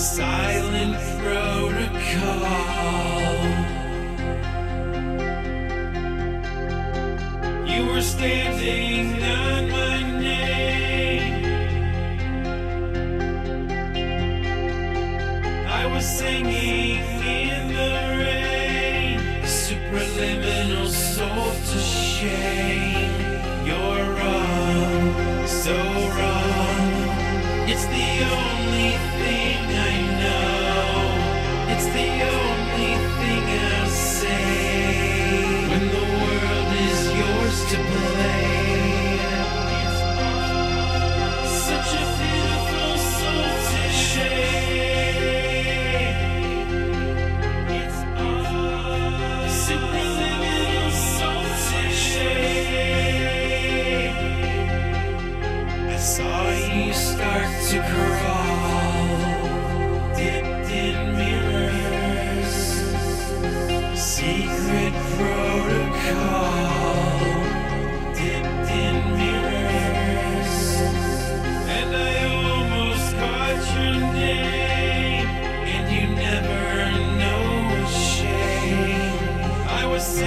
silent protocol. You were standing on my name. I was singing in the rain, supraliminal soul to shame.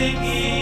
singing.